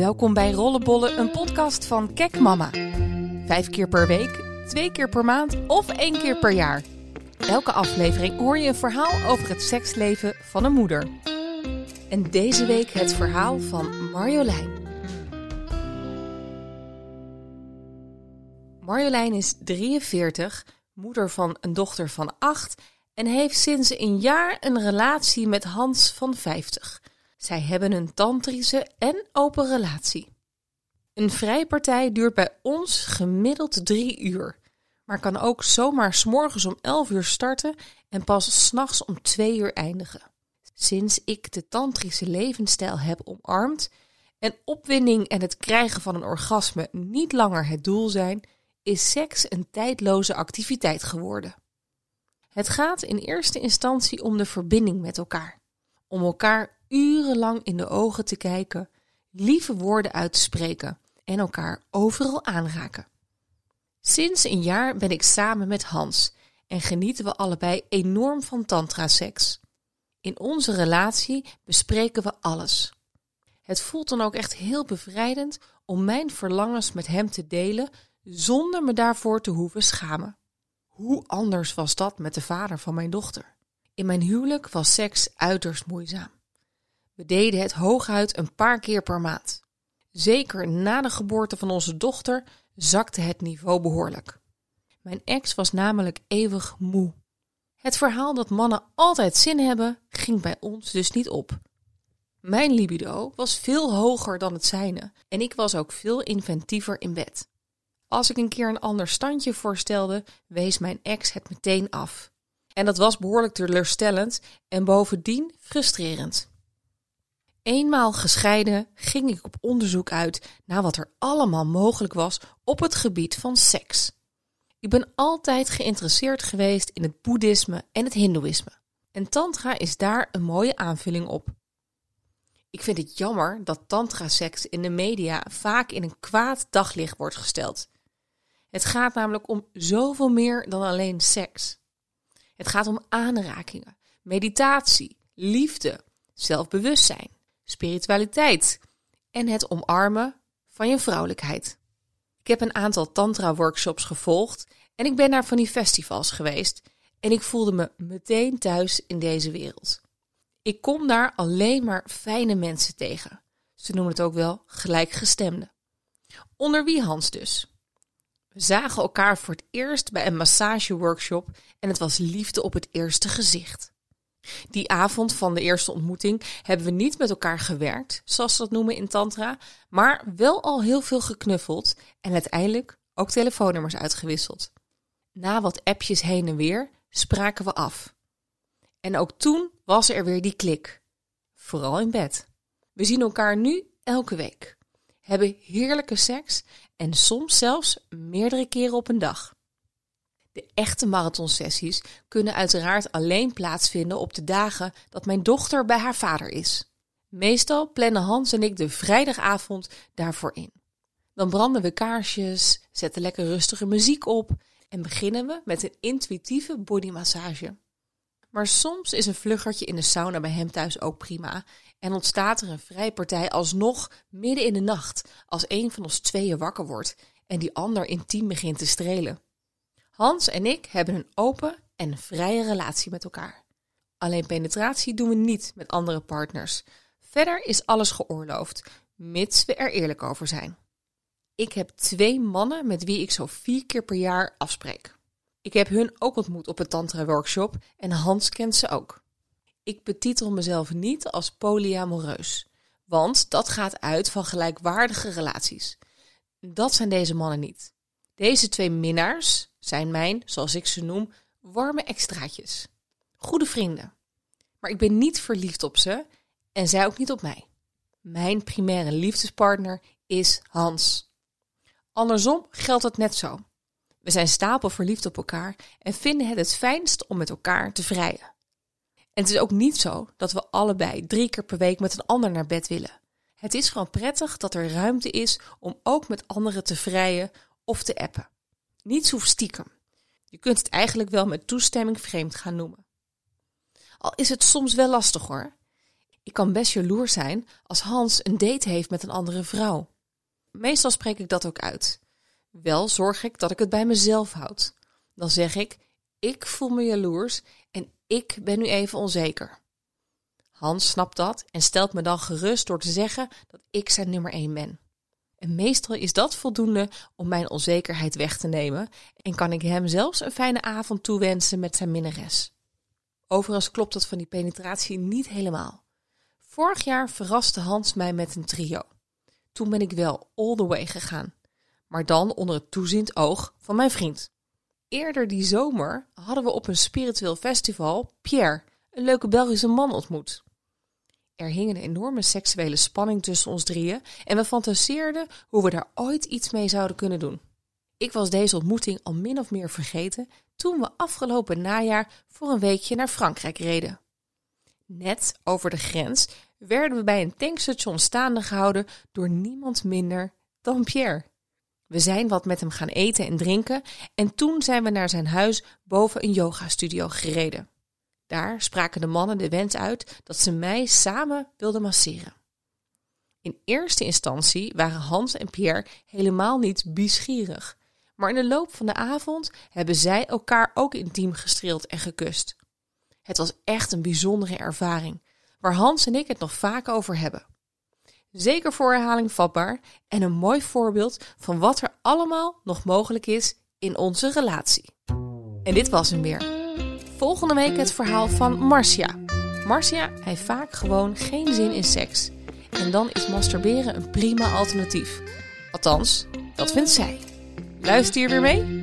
Welkom bij Rollenbollen, een podcast van Kek Mama. Vijf keer per week, twee keer per maand of één keer per jaar. Elke aflevering hoor je een verhaal over het seksleven van een moeder. En deze week het verhaal van Marjolein. Marjolein is 43, moeder van een dochter van 8 en heeft sinds een jaar een relatie met Hans van 50. Zij hebben een tantrische en open relatie. Een vrijpartij duurt bij ons gemiddeld drie uur, maar kan ook zomaar s'morgens om 11 uur starten en pas s'nachts om 2 uur eindigen. Sinds ik de tantrische levensstijl heb omarmd en opwinding en het krijgen van een orgasme niet langer het doel zijn, is seks een tijdloze activiteit geworden. Het gaat in eerste instantie om de verbinding met elkaar, om elkaar urenlang in de ogen te kijken, lieve woorden uit te spreken en elkaar overal aanraken. Sinds een jaar ben ik samen met Hans en genieten we allebei enorm van tantra-seks. In onze relatie bespreken we alles. Het voelt dan ook echt heel bevrijdend om mijn verlangens met hem te delen zonder me daarvoor te hoeven schamen. Hoe anders was dat met de vader van mijn dochter? In mijn huwelijk was seks uiterst moeizaam. We deden het hooguit een paar keer per maand. Zeker na de geboorte van onze dochter zakte het niveau behoorlijk. Mijn ex was namelijk eeuwig moe. Het verhaal dat mannen altijd zin hebben, ging bij ons dus niet op. Mijn libido was veel hoger dan het zijne en ik was ook veel inventiever in bed. Als ik een keer een ander standje voorstelde, wees mijn ex het meteen af. En dat was behoorlijk teleurstellend en bovendien frustrerend. Eenmaal gescheiden ging ik op onderzoek uit naar wat er allemaal mogelijk was op het gebied van seks. Ik ben altijd geïnteresseerd geweest in het boeddhisme en het hindoeïsme. En tantra is daar een mooie aanvulling op. Ik vind het jammer dat tantra-seks in de media vaak in een kwaad daglicht wordt gesteld. Het gaat namelijk om zoveel meer dan alleen seks. Het gaat om aanrakingen, meditatie, liefde, zelfbewustzijn, spiritualiteit en het omarmen van je vrouwelijkheid. Ik heb een aantal tantra-workshops gevolgd en ik ben naar van die festivals geweest en ik voelde me meteen thuis in deze wereld. Ik kom daar alleen maar fijne mensen tegen. Ze noemen het ook wel gelijkgestemden. Onder wie Hans dus. We zagen elkaar voor het eerst bij een massageworkshop en het was liefde op het eerste gezicht. Die avond van de eerste ontmoeting hebben we niet met elkaar gewerkt, zoals ze dat noemen in Tantra, maar wel al heel veel geknuffeld en uiteindelijk ook telefoonnummers uitgewisseld. Na wat appjes heen en weer spraken we af. En ook toen was er weer die klik. Vooral in bed. We zien elkaar nu elke week. Hebben heerlijke seks en soms zelfs meerdere keren op een dag. De echte marathonsessies kunnen uiteraard alleen plaatsvinden op de dagen dat mijn dochter bij haar vader is. Meestal plannen Hans en ik de vrijdagavond daarvoor in. Dan branden we kaarsjes, zetten lekker rustige muziek op en beginnen we met een intuïtieve bodymassage. Maar soms is een vluggertje in de sauna bij hem thuis ook prima en ontstaat er een vrijpartij alsnog midden in de nacht als een van ons tweeën wakker wordt en die ander intiem begint te strelen. Hans en ik hebben een open en vrije relatie met elkaar. Alleen penetratie doen we niet met andere partners. Verder is alles geoorloofd, mits we er eerlijk over zijn. Ik heb twee mannen met wie ik zo vier keer per jaar afspreek. Ik heb hun ook ontmoet op een tantra-workshop en Hans kent ze ook. Ik betitel mezelf niet als polyamoreus, want dat gaat uit van gelijkwaardige relaties. Dat zijn deze mannen niet. Deze twee minnaars zijn mijn, zoals ik ze noem, warme extraatjes. Goede vrienden. Maar ik ben niet verliefd op ze en zij ook niet op mij. Mijn primaire liefdespartner is Hans. Andersom geldt het net zo. We zijn stapel verliefd op elkaar en vinden het het fijnst om met elkaar te vrijen. En het is ook niet zo dat we allebei drie keer per week met een ander naar bed willen. Het is gewoon prettig dat er ruimte is om ook met anderen te vrijen of te appen. Niets hoeft stiekem. Je kunt het eigenlijk wel met toestemming vreemd gaan noemen. Al is het soms wel lastig hoor. Ik kan best jaloers zijn als Hans een date heeft met een andere vrouw. Meestal spreek ik dat ook uit. Wel zorg ik dat ik het bij mezelf houd. Dan zeg ik: Ik voel me jaloers en ik ben nu even onzeker. Hans snapt dat en stelt me dan gerust door te zeggen dat ik zijn nummer 1 ben. En meestal is dat voldoende om mijn onzekerheid weg te nemen en kan ik hem zelfs een fijne avond toewensen met zijn minnares. Overigens klopt dat van die penetratie niet helemaal. Vorig jaar verraste Hans mij met een trio. Toen ben ik wel all the way gegaan, maar dan onder het toeziend oog van mijn vriend. Eerder die zomer hadden we op een spiritueel festival Pierre, een leuke Belgische man, ontmoet. Er hing een enorme seksuele spanning tussen ons drieën en we fantaseerden hoe we daar ooit iets mee zouden kunnen doen. Ik was deze ontmoeting al min of meer vergeten toen we afgelopen najaar voor een weekje naar Frankrijk reden. Net over de grens werden we bij een tankstation staande gehouden door niemand minder dan Pierre. We zijn wat met hem gaan eten en drinken en toen zijn we naar zijn huis boven een yogastudio gereden. Daar spraken de mannen de wens uit dat ze mij samen wilden masseren. In eerste instantie waren Hans en Pierre helemaal niet biesgierig. Maar in de loop van de avond hebben zij elkaar ook intiem gestreeld en gekust. Het was echt een bijzondere ervaring, waar Hans en ik het nog vaak over hebben. Zeker voor herhaling vatbaar en een mooi voorbeeld van wat er allemaal nog mogelijk is in onze relatie. En dit was hem weer. Volgende week het verhaal van Marcia. Marcia heeft vaak gewoon geen zin in seks. En dan is masturberen een prima alternatief. Althans, dat vindt zij. Luister hier weer mee?